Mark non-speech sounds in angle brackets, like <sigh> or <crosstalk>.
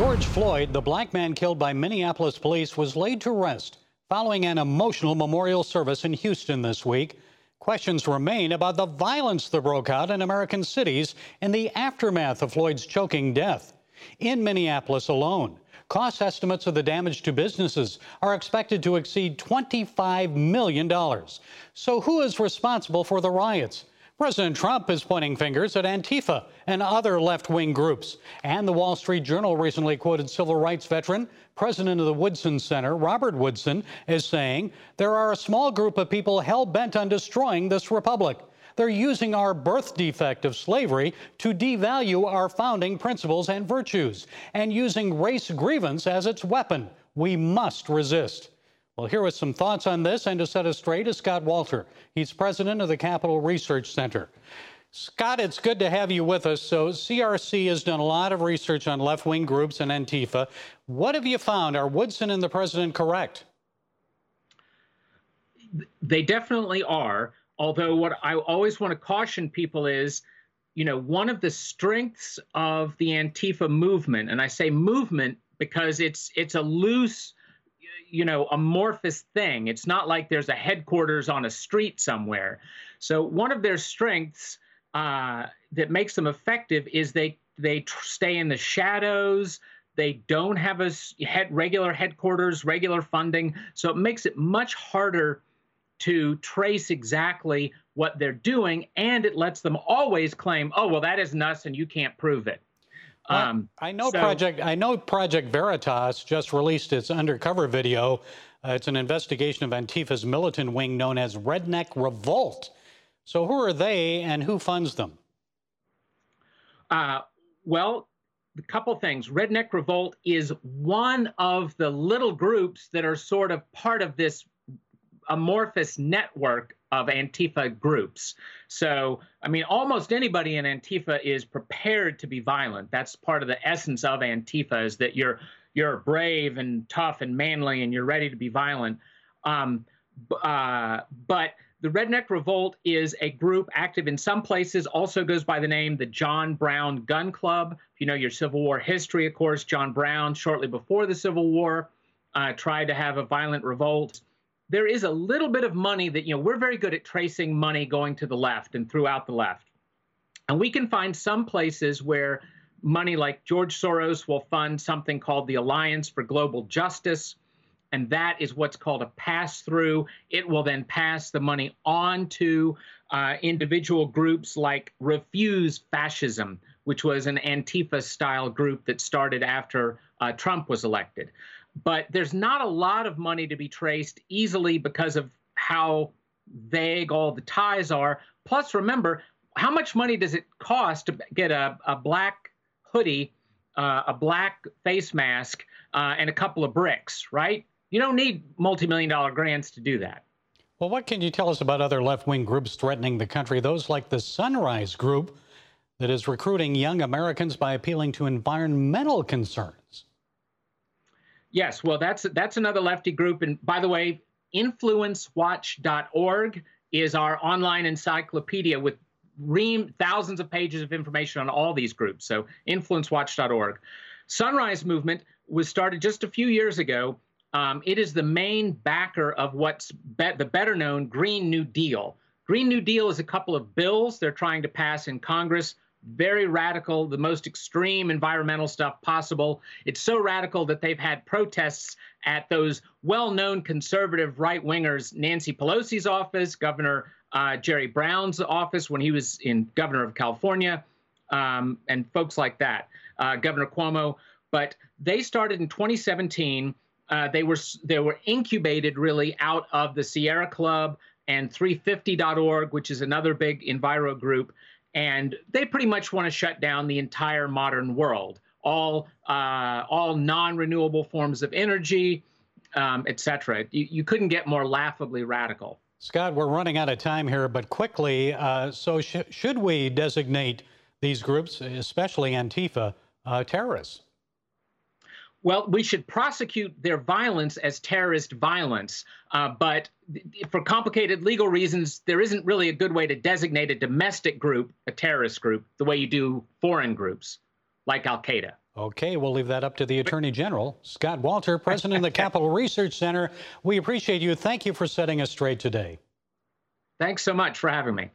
George Floyd, the black man killed by Minneapolis police, was laid to rest following an emotional memorial service in Houston this week. Questions remain about the violence that broke out in American cities in the aftermath of Floyd's choking death. In Minneapolis alone, cost estimates of the damage to businesses are expected to exceed $25 million. So, who is responsible for the riots? President Trump is pointing fingers at Antifa and other left wing groups. And the Wall Street Journal recently quoted civil rights veteran, president of the Woodson Center, Robert Woodson, as saying there are a small group of people hell bent on destroying this republic. They're using our birth defect of slavery to devalue our founding principles and virtues and using race grievance as its weapon. We must resist. Well, here with some thoughts on this and to set us straight is Scott Walter. He's president of the Capital Research Center. Scott, it's good to have you with us. So, CRC has done a lot of research on left wing groups and Antifa. What have you found? Are Woodson and the president correct? They definitely are. Although, what I always want to caution people is, you know, one of the strengths of the Antifa movement, and I say movement because it's it's a loose you know amorphous thing. It's not like there's a headquarters on a street somewhere. So one of their strengths uh, that makes them effective is they they tr- stay in the shadows. They don't have a head, regular headquarters regular funding. So it makes it much harder to trace exactly what they're doing and it lets them always claim oh well that isn't us and you can't prove it um, I know so, Project. I know Project Veritas just released its undercover video. Uh, it's an investigation of Antifa's militant wing known as Redneck Revolt. So, who are they, and who funds them? Uh, well, a couple things. Redneck Revolt is one of the little groups that are sort of part of this amorphous network of Antifa groups. So, I mean, almost anybody in Antifa is prepared to be violent. That's part of the essence of Antifa is that you're you're brave and tough and manly and you're ready to be violent. Um, uh, but the Redneck Revolt is a group active in some places, also goes by the name the John Brown Gun Club. If you know your Civil War history, of course, John Brown, shortly before the Civil War, uh, tried to have a violent revolt there is a little bit of money that, you know, we're very good at tracing money going to the left and throughout the left. And we can find some places where money like George Soros will fund something called the Alliance for Global Justice. And that is what's called a pass through. It will then pass the money on to uh, individual groups like Refuse Fascism, which was an Antifa style group that started after uh, Trump was elected but there's not a lot of money to be traced easily because of how vague all the ties are. Plus, remember, how much money does it cost to get a, a black hoodie, uh, a black face mask, uh, and a couple of bricks, right? You don't need multi million dollar grants to do that. Well, what can you tell us about other left wing groups threatening the country? Those like the Sunrise Group that is recruiting young Americans by appealing to environmental concerns. Yes, well, that's that's another lefty group. And by the way, influencewatch.org is our online encyclopedia with ream thousands of pages of information on all these groups. So influencewatch.org. Sunrise Movement was started just a few years ago. Um, it is the main backer of what's be- the better known Green New Deal. Green New Deal is a couple of bills they're trying to pass in Congress very radical, the most extreme environmental stuff possible. It's so radical that they've had protests at those well known conservative right wingers, Nancy Pelosi's office, Governor uh, Jerry Brown's office when he was in governor of California, um, and folks like that, uh, Governor Cuomo. But they started in 2017. Uh, they were they were incubated really out of the Sierra Club and 350.org, which is another big enviro group and they pretty much want to shut down the entire modern world, all uh, all non-renewable forms of energy, um, etc. You, you couldn't get more laughably radical. Scott, we're running out of time here, but quickly, uh, so sh- should we designate these groups, especially Antifa, uh, terrorists? Well, we should prosecute their violence as terrorist violence, uh, but for complicated legal reasons, there isn't really a good way to designate a domestic group a terrorist group the way you do foreign groups like Al Qaeda. Okay, we'll leave that up to the Attorney General. Scott Walter, President of the <laughs> Capital Research Center, we appreciate you. Thank you for setting us straight today. Thanks so much for having me.